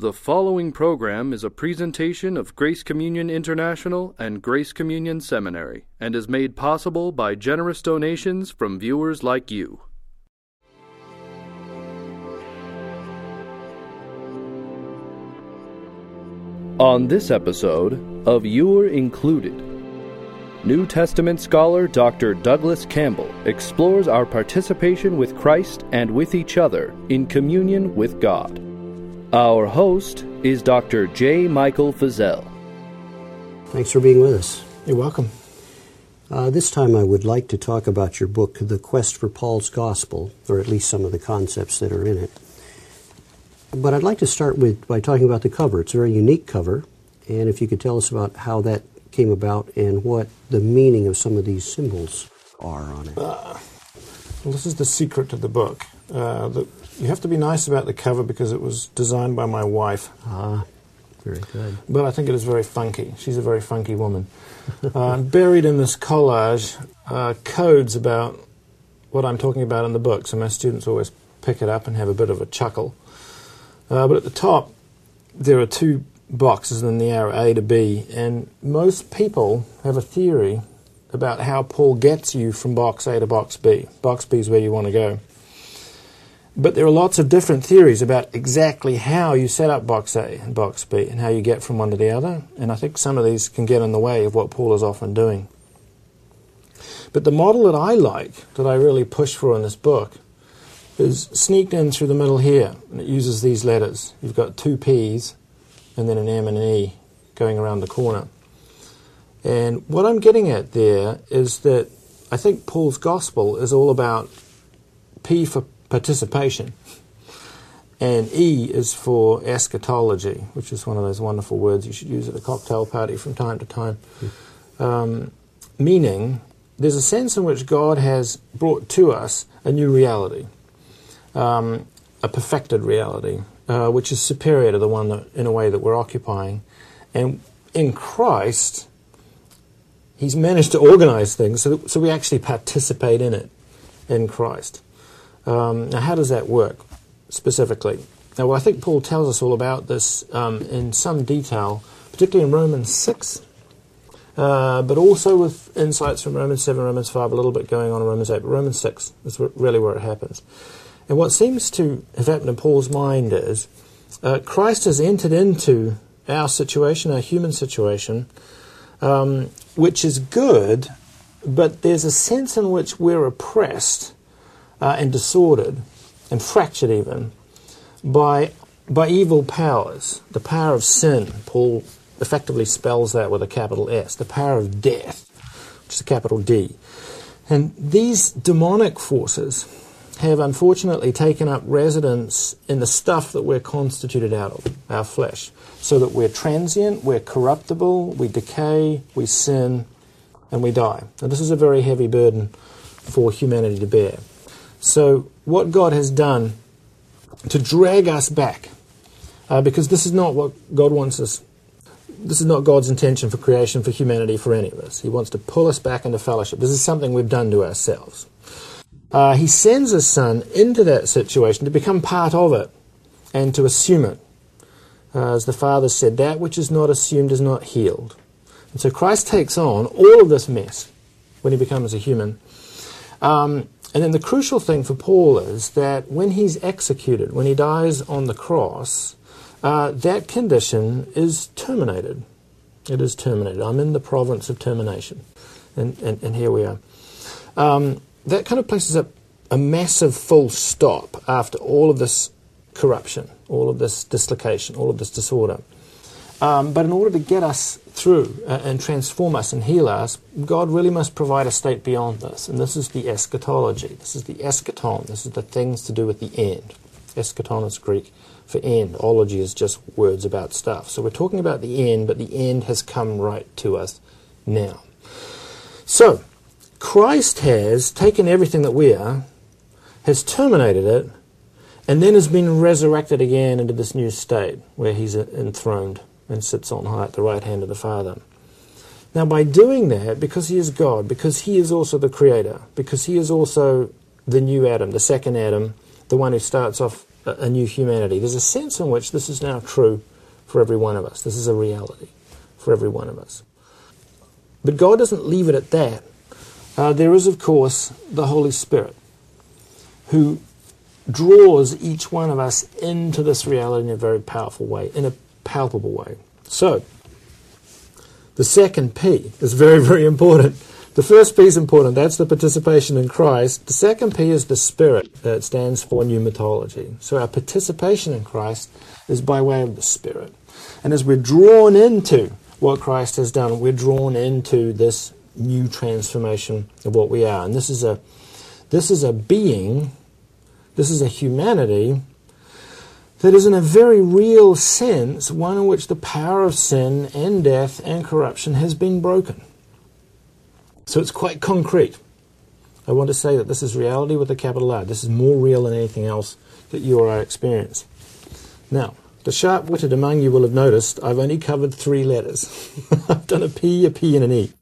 The following program is a presentation of Grace Communion International and Grace Communion Seminary and is made possible by generous donations from viewers like you. On this episode of You're Included, New Testament scholar Dr. Douglas Campbell explores our participation with Christ and with each other in communion with God. Our host is Dr. J. Michael Feazell. Thanks for being with us. You're welcome. Uh, this time I would like to talk about your book, The Quest for Paul's Gospel, or at least some of the concepts that are in it. But I'd like to start with by talking about the cover. It's a very unique cover, and if you could tell us about how that came about and what the meaning of some of these symbols are on it. Uh, well, this is the secret to the book. Uh, the, you have to be nice about the cover because it was designed by my wife. Ah, very good. But I think it is very funky. She's a very funky woman. uh, buried in this collage are codes about what I'm talking about in the book, so my students always pick it up and have a bit of a chuckle. Uh, but at the top, there are two boxes and the arrow A to B, and most people have a theory about how Paul gets you from box A to box B. Box B is where you want to go. But there are lots of different theories about exactly how you set up box A and box B and how you get from one to the other, and I think some of these can get in the way of what Paul is often doing. But the model that I like, that I really push for in this book, is sneaked in through the middle here, and it uses these letters. You've got two P's and then an M and an E going around the corner. And what I'm getting at there is that I think Paul's gospel is all about P for participation, and E is for eschatology, which is one of those wonderful words you should use at a cocktail party from time to time. Um, meaning, there's a sense in which God has brought to us a new reality um, a perfected reality, uh, which is superior to the one that, in a way that we're occupying. And in Christ, He's managed to organize things so, that, so we actually participate in it in Christ. Um, now, how does that work specifically? Now, well, I think Paul tells us all about this um, in some detail, particularly in Romans 6, uh, but also with insights from Romans 7, Romans 5, a little bit going on in Romans 8, but Romans 6 is really where it happens. And what seems to have happened in Paul's mind is uh, Christ has entered into our situation, our human situation, um, which is good, but there's a sense in which we're oppressed uh, and disordered and fractured even by, by evil powers. The power of sin, Paul effectively spells that with a capital S, the power of death, which is a capital D. And these demonic forces have unfortunately taken up residence in the stuff that we're constituted out of, our flesh, so that we're transient, we're corruptible, we decay, we sin, and we die. Now, this is a very heavy burden for humanity to bear. So, what God has done to drag us back, uh, because this is not what God wants us, this is not God's intention for creation, for humanity, for any of us. He wants to pull us back into fellowship. This is something we've done to ourselves uh, he sends his son into that situation to become part of it and to assume it. Uh, as the Father said, that which is not assumed is not healed. And so Christ takes on all of this mess when he becomes a human. Um, and then the crucial thing for Paul is that when he's executed, when he dies on the cross, uh, that condition is terminated. It is terminated. I'm in the province of termination. And, and, and here we are. Um, that kind of places up a massive full stop after all of this corruption, all of this dislocation, all of this disorder. Um, but in order to get us through uh, and transform us and heal us, God really must provide a state beyond this. And this is the eschatology. This is the eschaton. This is the things to do with the end. Eschaton is Greek for end. Ology is just words about stuff. So we're talking about the end, but the end has come right to us now. So, Christ has taken everything that we are, has terminated it, and then has been resurrected again into this new state where he's enthroned and sits on high at the right hand of the Father. Now, by doing that, because he is God, because he is also the Creator, because he is also the new Adam, the second Adam, the one who starts off a, new humanity. There's a sense in which this is now true for every one of us. This is a reality for every one of us. But God doesn't leave it at that. Uh, there is, of course, the Holy Spirit who draws each one of us into this reality in a very powerful way, in a palpable way. So, the second P is very, very important. The first P is important, that's the participation in Christ. The second P is the Spirit, that stands for pneumatology. So, our participation in Christ is by way of the Spirit. And as we're drawn into what Christ has done, we're drawn into this new transformation of what we are. And this is a this is a being, this is a humanity that is in a very real sense one in which the power of sin and death and corruption has been broken. So it's quite concrete. I want to say that this is reality with a capital R. This is more real than anything else that you or I experience. Now, the sharp witted among you will have noticed I've only covered three letters. I've done a P, a P, and an E.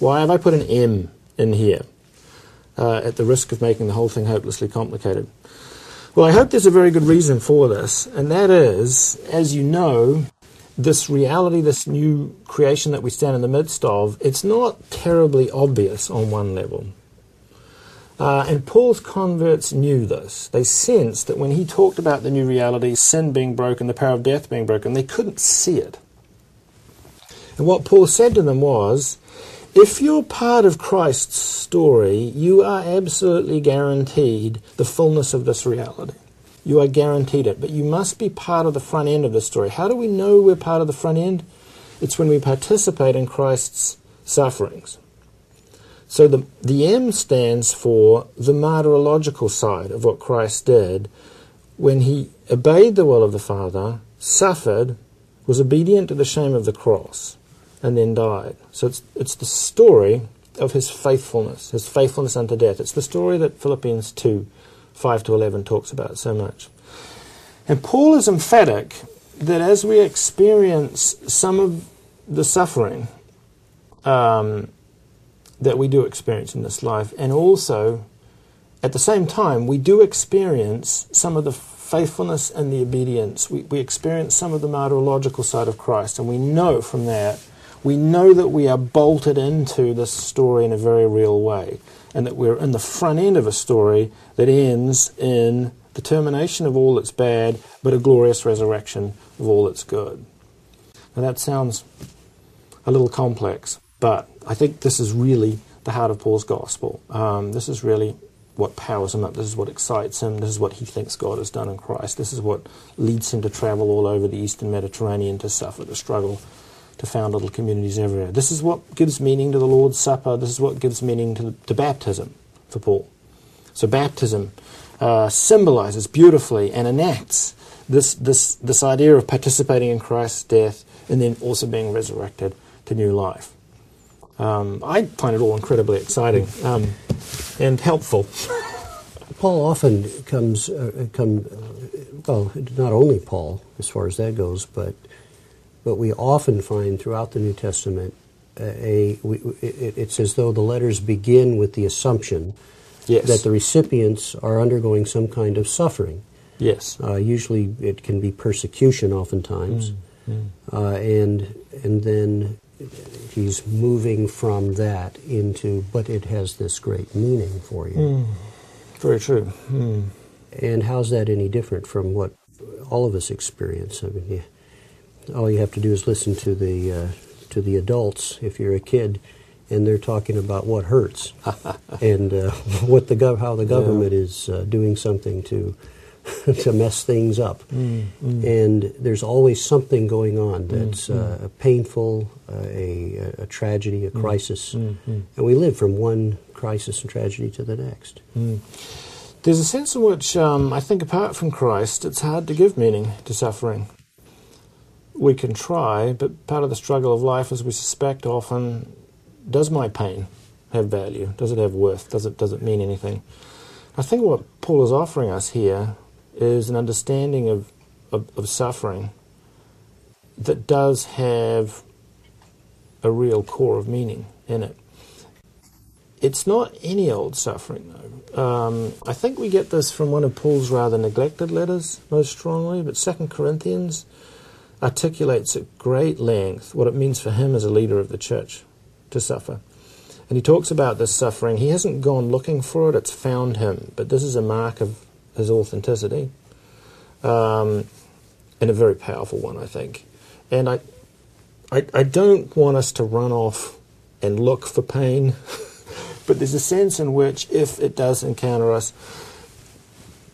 Why have I put an M in here uh, at the risk of making the whole thing hopelessly complicated? Well, I hope there's a very good reason for this, and that is, as you know, this reality, this new creation that we stand in the midst of, it's not terribly obvious on one level. Uh, and Paul's converts knew this. They sensed that when he talked about the new reality, sin being broken, the power of death being broken, they couldn't see it. And what Paul said to them was if you're part of Christ's story, you are absolutely guaranteed the fullness of this reality. You are guaranteed it, but you must be part of the front end of the story. How do we know we're part of the front end? It's when we participate in Christ's sufferings. So the, the M stands for the martyrological side of what Christ did when he obeyed the will of the Father, suffered, was obedient to the shame of the cross, and then died. So it's, it's the story of his faithfulness, his faithfulness unto death. It's the story that Philippians 2 5 to 11 talks about so much. And Paul is emphatic that as we experience some of the suffering, um, that we do experience in this life. And also, at the same time, we do experience some of the faithfulness and the obedience. We, we experience some of the martyrological side of Christ. And we know from that, we know that we are bolted into this story in a very real way. And that we're in the front end of a story that ends in the termination of all that's bad, but a glorious resurrection of all that's good. Now that sounds a little complex, but I think this is really the heart of Paul's gospel. Um, this is really what powers him up. This is what excites him. This is what he thinks God has done in Christ. This is what leads him to travel all over the Eastern Mediterranean, to suffer, to struggle, to found little communities everywhere. This is what gives meaning to the Lord's Supper. This is what gives meaning to, to baptism for Paul. So baptism uh, symbolizes beautifully and enacts this, this, this idea of participating in Christ's death and then also being resurrected to new life. Um, I find it all incredibly exciting um, and helpful. Paul often comes, uh, come, uh, well, not only Paul, as far as that goes, but but we often find throughout the New Testament uh, a, we, it, it's as though the letters begin with the assumption yes. that the recipients are undergoing some kind of suffering. Yes. Uh, usually, it can be persecution, oftentimes, mm, mm. and and then he's moving from that into, but it has this great meaning for you. Mm, very true. Mm. And how's that any different from what all of us experience? I mean, yeah, all you have to do is listen to the uh, to the adults if you're a kid, and they're talking about what hurts and uh, what the gov- how the government yeah. is uh, doing something to to mess things up. Mm, mm. And there's always something going on mm, that's mm, uh, painful, uh, a, a, tragedy, a mm, crisis. Mm, and we live from one crisis and tragedy to the next. There's a sense in which um, I think, apart from Christ, it's hard to give meaning to suffering. We can try, but part of the struggle of life, as we suspect often, does my pain have value? Does it have worth? Does it, does it mean anything? I think what Paul is offering us here is an understanding of, of, of suffering that does have a real core of meaning in it. it's not any old suffering, though. Um, I think we get this from one of Paul's rather neglected letters most strongly, but Second Corinthians articulates at great length what it means for him as a leader of the church to suffer. And he talks about this suffering. He hasn't gone looking for it, it's found him. But this is a mark of his authenticity. Um, and a very powerful one, I think. And I, I, I don't want us to run off and look for pain, but there's a sense in which if it does encounter us,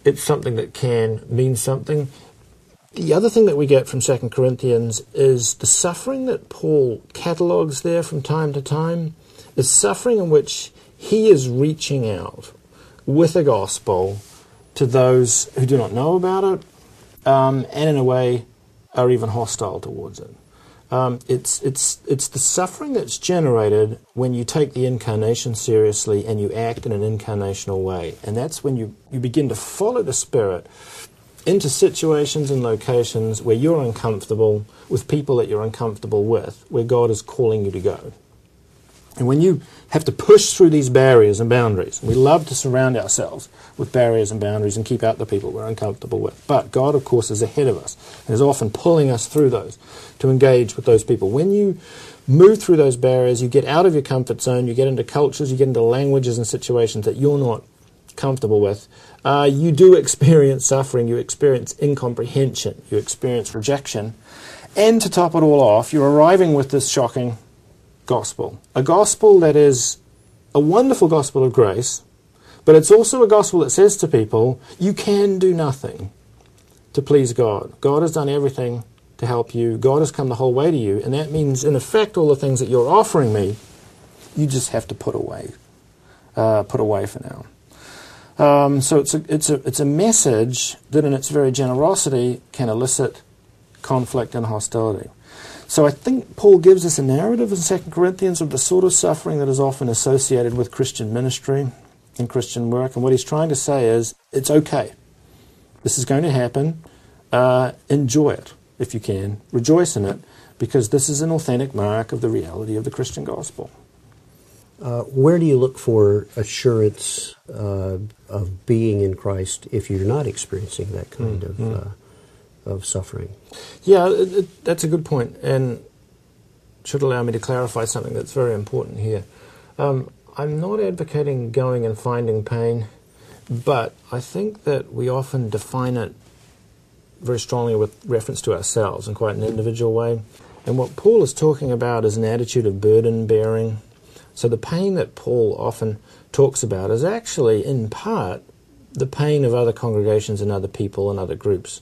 it's something that can mean something. The other thing that we get from Second Corinthians is the suffering that Paul catalogues there from time to time is suffering in which he is reaching out with the gospel to those who do not know about it um, and in a way are even hostile towards it. Um, it's, it's, it's the suffering that's generated when you take the incarnation seriously and you act in an incarnational way. And that's when you, you begin to follow the Spirit into situations and locations where you're uncomfortable with people that you're uncomfortable with, where God is calling you to go. And when you have to push through these barriers and boundaries, we love to surround ourselves with barriers and boundaries and keep out the people we're uncomfortable with. But God, of course, is ahead of us and is often pulling us through those to engage with those people. When you move through those barriers, you get out of your comfort zone, you get into cultures, you get into languages and situations that you're not comfortable with, uh, you do experience suffering, you experience incomprehension, you experience rejection. And to top it all off, you're arriving with this shocking gospel. A gospel that is a wonderful gospel of grace, but it's also a gospel that says to people, you can do nothing to please God. God has done everything to help you. God has come the whole way to you. And that means, in effect, all the things that you're offering me, you just have to put away. Uh, put away for now. Um, so it's a, it's, a, it's a message that, in its very generosity, can elicit conflict and hostility. So I think Paul gives us a narrative in 2 Corinthians of the sort of suffering that is often associated with Christian ministry and Christian work. And what he's trying to say is it's okay. This is going to happen. Uh, enjoy it if you can. Rejoice in it because this is an authentic mark of the reality of the Christian gospel. Uh, where do you look for assurance uh, of being in Christ if you're not experiencing that kind mm-hmm. of uh, of suffering. Yeah, it, it, that's a good point, and should allow me to clarify something that's very important here. Um, I'm not advocating going and finding pain, but I think that we often define it very strongly with reference to ourselves in quite an individual way. And what Paul is talking about is an attitude of burden bearing. So the pain that Paul often talks about is actually, in part, the pain of other congregations and other people and other groups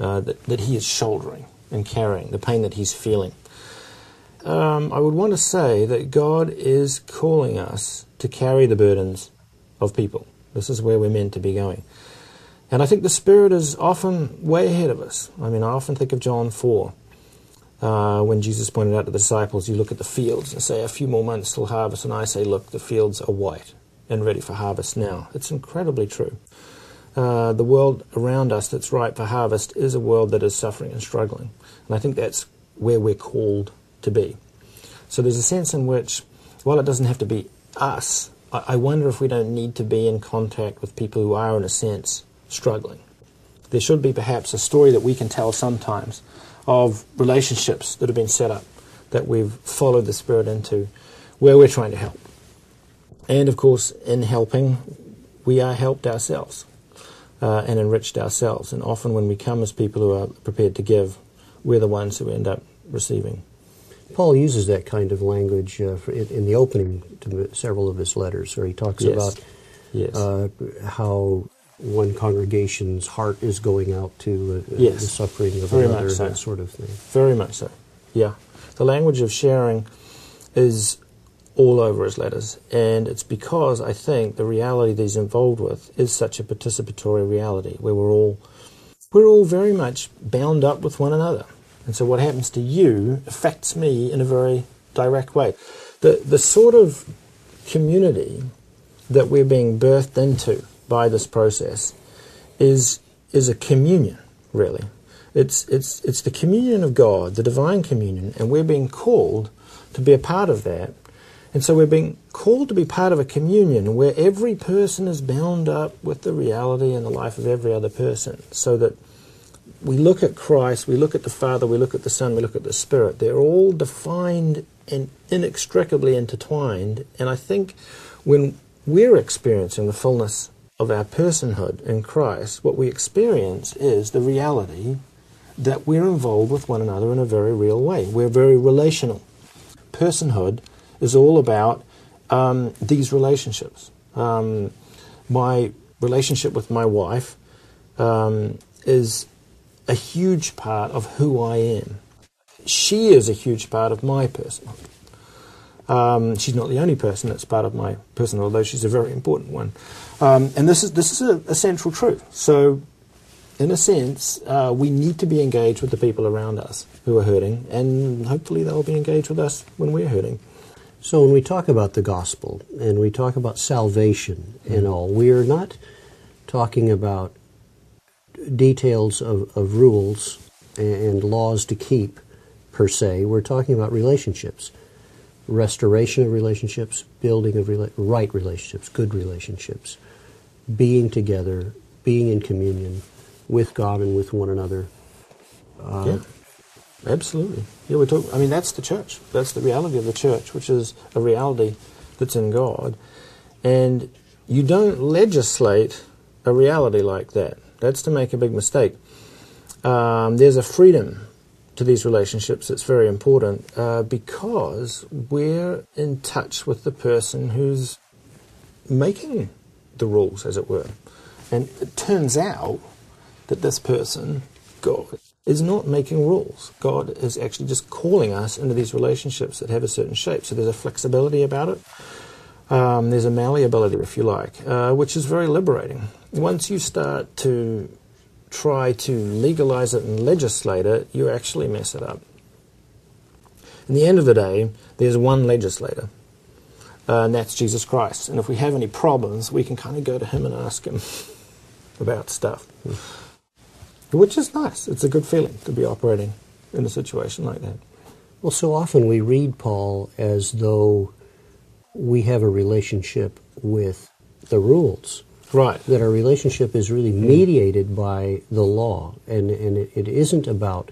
uh, that, that he is shouldering and carrying, the pain that he's feeling. Um, I would want to say that God is calling us to carry the burdens of people. This is where we're meant to be going. And I think the Spirit is often way ahead of us. I mean, I often think of John 4, uh, when Jesus pointed out to the disciples, you look at the fields and say, a few more months till harvest, and I say, look, the fields are white and ready for harvest now. It's incredibly true. Uh, the world around us that's ripe for harvest is a world that is suffering and struggling. And I think that's where we're called to be. So there's a sense in which, while it doesn't have to be us, I, I wonder if we don't need to be in contact with people who are, in a sense, struggling. There should be perhaps a story that we can tell sometimes of relationships that have been set up that we've followed the Spirit into where we're trying to help. And of course, in helping, we are helped ourselves uh, and enriched ourselves. And often, when we come as people who are prepared to give, we're the ones who end up receiving. Paul uses that kind of language uh, in, in, the opening to several of his letters, where he talks yes. about yes. Uh, how one congregation's heart is going out to uh, yes. the suffering of Very another, so. that sort of thing. Very much so. Yeah, the language of sharing is all over his letters. And it's because I think the reality that he's involved with is such a participatory reality where we're all we're all very much bound up with one another. And so what happens to you affects me in a very direct way. The the sort of community that we're being birthed into by this process is is a communion, really. It's it's it's the communion of God, the divine communion, and we're being called to be a part of that And so we're being called to be part of a communion where every person is bound up with the reality and the life of every other person. So that we look at Christ, we look at the Father, we look at the Son, we look at the Spirit. They're all defined and inextricably intertwined. And I think when we're experiencing the fullness of our personhood in Christ, what we experience is the reality that we're involved with one another in a very real way. We're very relational. Personhood is all about um, these relationships. Um, my relationship with my wife um, is a huge part of who I am. She is a huge part of my personhood. Um, she's not the only person that's part of my personhood, although she's a very important one. Um, and this is this is a, a, central truth. So, in a sense, uh, we need to be engaged with the people around us who are hurting, and hopefully they'll be engaged with us when we're hurting. So when we talk about the gospel and we talk about salvation mm-hmm. and all, we are not talking about details of, of rules and laws to keep per se. We're talking about relationships, restoration of relationships, building of rela- right relationships, good relationships, being together, being in communion with God and with one another. Uh, yeah. Absolutely. Yeah, we're talking. I mean, that's the church. That's the reality of the church, which is a reality that's in God. And you don't legislate a reality like that. That's to make a big mistake. Um, there's a freedom to these relationships it's very important uh, because we're in touch with the person who's making the rules, as it were. And it turns out that this person, God, is not making rules. God is actually just calling us into these relationships that have a certain shape. So there's a flexibility about it. Um, there's a malleability, if you like, uh, which is very liberating. Once you start to try to legalize it and legislate it, you actually mess it up. In the end of the day, there's one legislator, uh, and that's Jesus Christ. And if we have any problems, we can kind of go to him and ask him about stuff which is nice. It's a good feeling to be operating in a situation like that. Well, so often we read Paul as though we have a relationship with the rules. Right. That our relationship is really mm. mediated by the law, and, and it, it isn't about.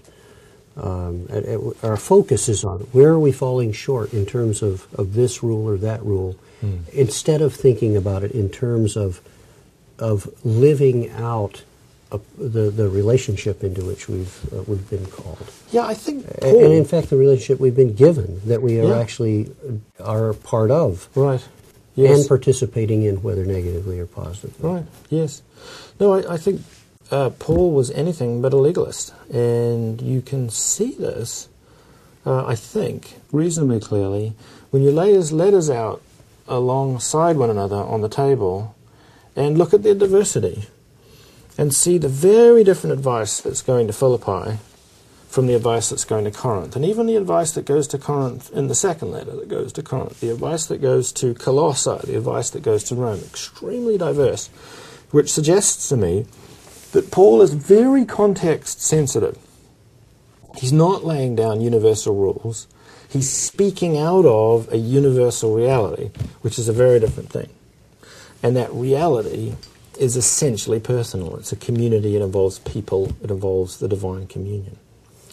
Um, it, it, our focus is on where are we falling short in terms of, of this rule or that rule, mm. instead of thinking about it in terms of of living out the the relationship into which we've uh, we've been called. Yeah, I think, Paul, and, in fact, the relationship we've been given that we are yeah. actually are part of, right? Yes. and participating in, whether negatively or positively. Right. Yes. No, I, I think uh, Paul was anything but a legalist, and you can see this. Uh, I think reasonably clearly when you lay his letters out alongside one another on the table, and look at their diversity and see the very different advice that's going to Philippi from the advice that's going to Corinth. And even the advice that goes to Corinth in the second letter that goes to Corinth, the advice that goes to Colossae, the advice that goes to Rome, extremely diverse, which suggests to me that Paul is very context sensitive. He's not laying down universal rules. He's speaking out of a universal reality, which is a very different thing. And that reality is essentially personal. It's a community. It involves people. It involves the divine communion.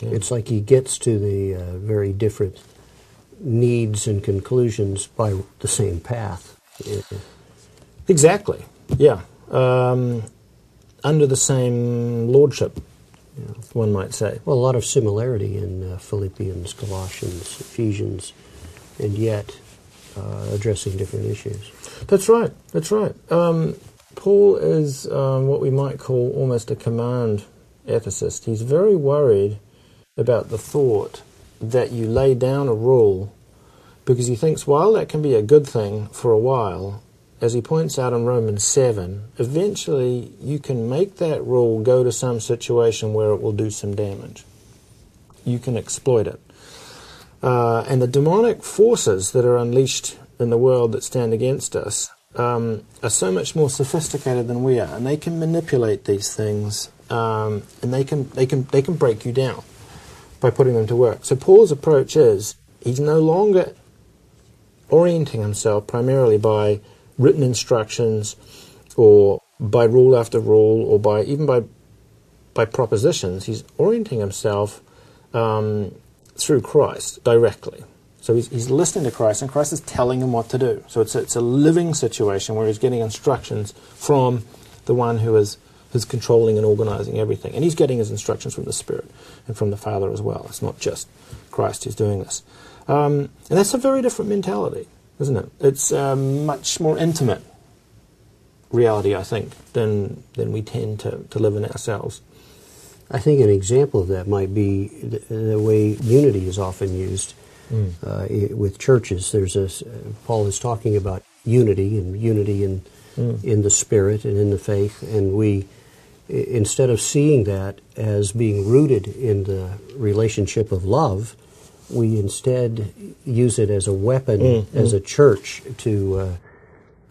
Yeah. It's like he gets to the uh, very different needs and conclusions by the same path. Yeah. Exactly. Yeah. Um, under the same lordship, one might say. Well, a lot of similarity in uh, Philippians, Colossians, Ephesians, and yet uh, addressing different issues. That's right. That's right. Um, Paul is um, what we might call almost a command ethicist. He's very worried about the thought that you lay down a rule because he thinks while that can be a good thing for a while, as he points out in Romans 7, eventually you can make that rule go to some situation where it will do some damage. You can exploit it. Uh, and the demonic forces that are unleashed in the world that stand against us um, are so much more sophisticated than we are, and they can manipulate these things, um, and they can they can they can break you down by putting them to work. So Paul's approach is he's no longer orienting himself primarily by written instructions or by rule after rule or by even by by propositions. He's orienting himself um, through Christ directly. So he's, he's listening to Christ, and Christ is telling him what to do. So it's a, it's a living situation where he's getting instructions from the one who is who's controlling and organizing everything, and he's getting his instructions from the Spirit and from the Father as well. It's not just Christ who's doing this, um, and that's a very different mentality, isn't it? It's a much more intimate reality, I think, than than we tend to, to live in ourselves. I think an example of that might be the, the way unity is often used mm. uh, with churches. There's a Paul is talking about unity and unity in mm. in the spirit and in the faith, and we instead of seeing that as being rooted in the relationship of love, we instead use it as a weapon mm. as a church to. Uh,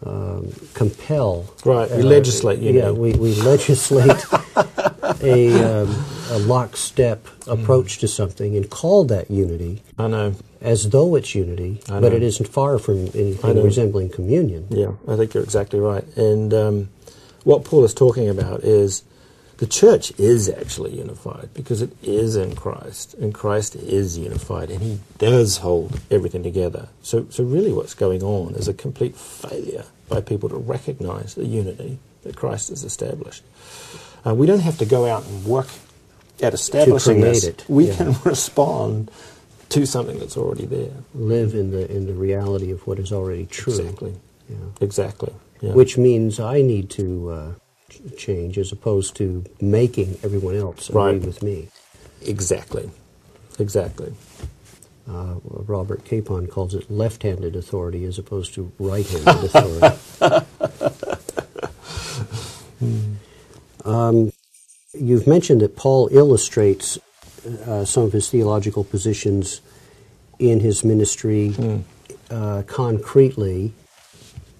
um, compel. Right, we uh, legislate. yeah, we, we legislate a, um, a lockstep approach mm. to something and call that unity. I know. As though it's unity, but it isn't far from anything resembling communion. Yeah, I think you're exactly right. And um, what Paul is talking about is the church is actually unified because it is in Christ, and Christ is unified, and He does hold everything together. So, so really, what's going on is a complete failure by people to recognize the unity that Christ has established. Uh, we don't have to go out and work at establishing this. It. We yeah. can respond to something that's already there. Live in the in the reality of what is already true. Exactly. Yeah. Exactly. Yeah. Which means I need to uh, change as opposed to making everyone else agree right. with me. Exactly. Exactly. Uh, Robert Capon calls it left-handed authority as opposed to right-handed authority. hmm. Um, you've mentioned that Paul illustrates uh, some of his theological positions in his ministry mm. uh, concretely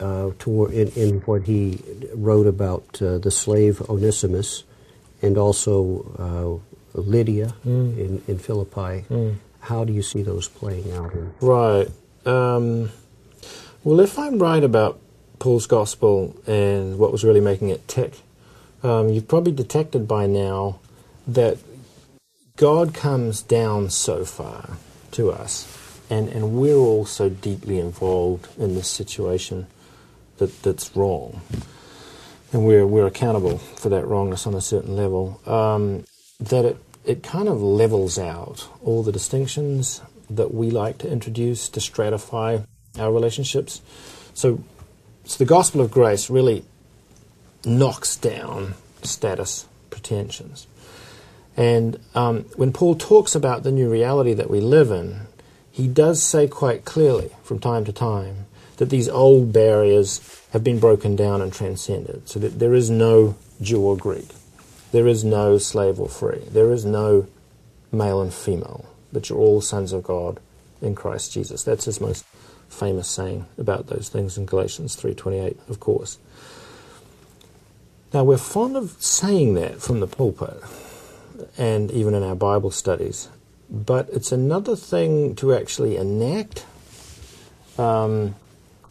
uh, toward, in, in, what he wrote about uh, the slave Onesimus and also uh, Lydia mm. in, in Philippi. Mm. How do you see those playing out? In- right. Um, well, if I'm right about Paul's gospel and what was really making it tick, um, you've probably detected by now that God comes down so far to us, and, and we're all so deeply involved in this situation that, that's wrong. And we're, we're accountable for that wrongness on a certain level. Um, that it, it kind of levels out all the distinctions that we like to introduce to stratify our relationships. So, so the gospel of grace really knocks down status pretensions. And um, when Paul talks about the new reality that we live in, he does say quite clearly from time to time that these old barriers have been broken down and transcended, so that there is no Jew or Greek, there is no slave or free, there is no male and female, but you're all sons of God in Christ Jesus. That's his most famous saying about those things in Galatians 3:28, of course. Now, we're fond of saying that from the pulpit and even in our Bible studies, but it's another thing to actually enact um,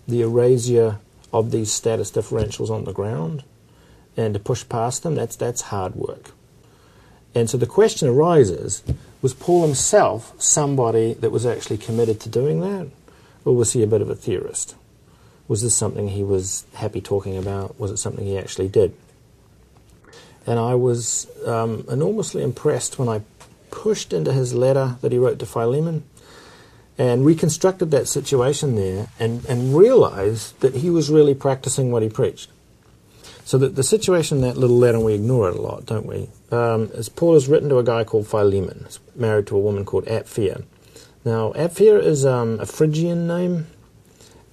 the erasure of these status differentials on the ground and to push past them. That's, that's hard work. And so the question arises was Paul himself somebody that was actually committed to doing that, or was he a bit of a theorist? Was this something he was happy talking about? Was it something he actually did? And I was um, enormously impressed when I pushed into his letter that he wrote to Philemon and reconstructed that situation there and, and realized that he was really practicing what he preached. So that the situation in that little letter, and we ignore it a lot, don't we? Um, is Paul has written to a guy called Philemon, He's married to a woman called Apphia. Now, Apphia is um, a Phrygian name,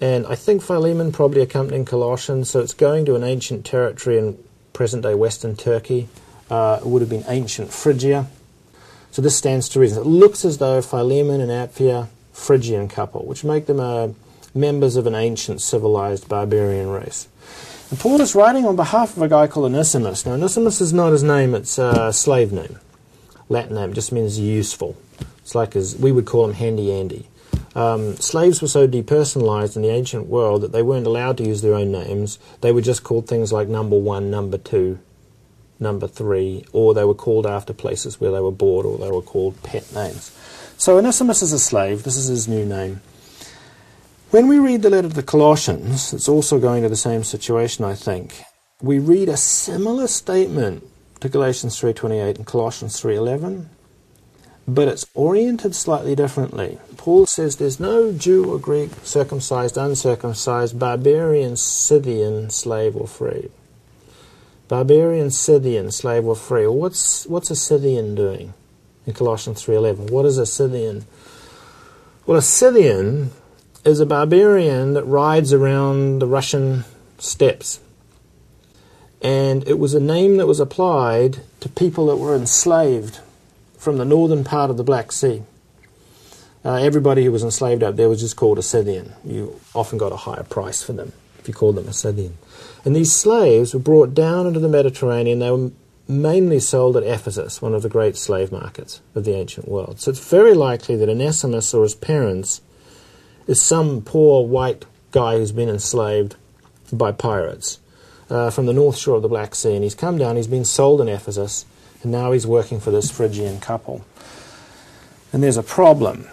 and I think Philemon probably accompanying Colossians, so it's going to an ancient territory in present day Western Turkey. Uh, it would have been ancient Phrygia. So this stands to reason. It looks as though Philemon and Apphia, Phrygian couple, which make them uh, members of an ancient civilized barbarian race. And Paul is writing on behalf of a guy called Onesimus. Now, Onesimus is not his name, it's a slave name. Latin name, just means useful. It's like as we would call him handy Andy. Um, slaves were so depersonalized in the ancient world that they weren't allowed to use their own names. They were just called things like number one, number two, number three, or they were called after places where they were born, or they were called pet names. So Onesimus is a slave. This is his new name. When we read the letter to the Colossians, it's also going to the same situation, I think. We read a similar statement to Galatians 3:28 and Colossians 3:11 but it's oriented slightly differently. Paul says there's no Jew or Greek, circumcised, uncircumcised, barbarian, Scythian, slave or free. Barbarian, Scythian, slave or free. what's what's a Scythian doing in Colossians 3:11? What is a Scythian? Well, a Scythian is a barbarian that rides around the Russian steppes. And it was a name that was applied to people that were enslaved from the northern part of the Black Sea. Uh, everybody who was enslaved up there was just called a Scythian. You often got a higher price for them if you called them a Scythian. And these slaves were brought down into the Mediterranean. They were mainly sold at Ephesus, one of the great slave markets of the ancient world. So it's very likely that Onesimus or his parents is some poor white guy who's been enslaved by pirates uh, from the north shore of the Black Sea. And he's come down, he's been sold in Ephesus and now he's working for this Phrygian couple. And there's a problem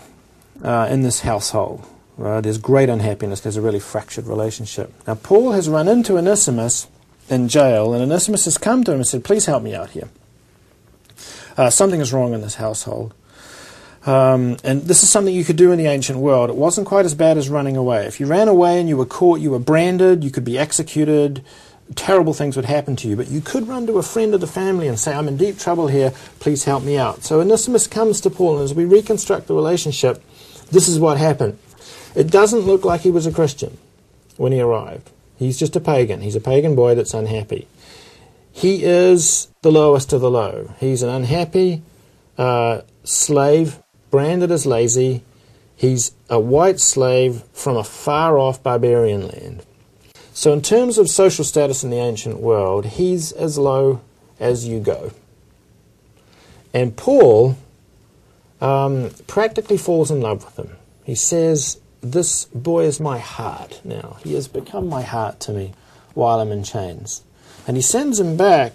uh, in this household. Uh, there's great unhappiness. There's a really fractured relationship. Now, Paul has run into Onesimus in jail, and Onesimus has come to him and said, Please help me out here. Uh, something is wrong in this household. Um, and this is something you could do in the ancient world. It wasn't quite as bad as running away. If you ran away and you were caught, you were branded, you could be executed, terrible things would happen to you. But you could run to a friend of the family and say, I'm in deep trouble here, please help me out. So Onesimus comes to Paul, and as we reconstruct the relationship, this is what happened. It doesn't look like he was a Christian when he arrived. He's just a pagan. He's a pagan boy that's unhappy. He is the lowest of the low. He's an unhappy uh, slave, branded as lazy. He's a white slave from a far off barbarian land. So, in terms of social status in the ancient world, he's as low as you go. And Paul um, practically falls in love with him. He says, This boy is my heart now. He has become my heart to me while I'm in chains. And he sends him back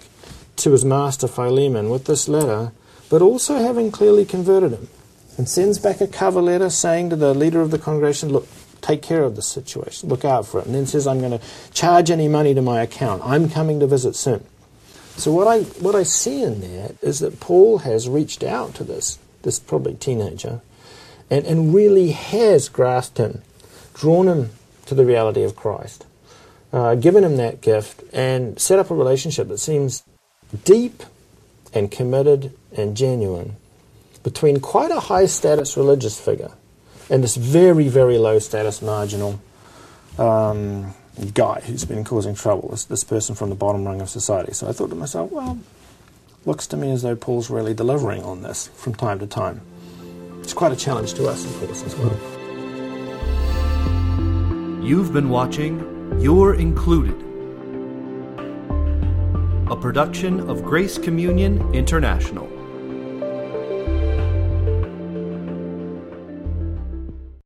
to his master Philemon with this letter, but also having clearly converted him. And sends back a cover letter saying to the leader of the congregation, Look, take care of the situation, look out for it. And then says, I'm going to charge any money to my account. I'm coming to visit soon. So what I what I see in there is that Paul has reached out to this this probably teenager, and, and really has grasped him, drawn him to the reality of Christ, uh, given him that gift, and set up a relationship that seems deep and committed and genuine between quite a high status religious figure and this very, very low status marginal um, guy who's been causing trouble, this, this person from the bottom rung of society. So I thought to myself, well, looks to me as though Paul's really delivering on this from time to time. It's quite a challenge to us, of course, as well. You've been watching You're Included, a production of Grace Communion International.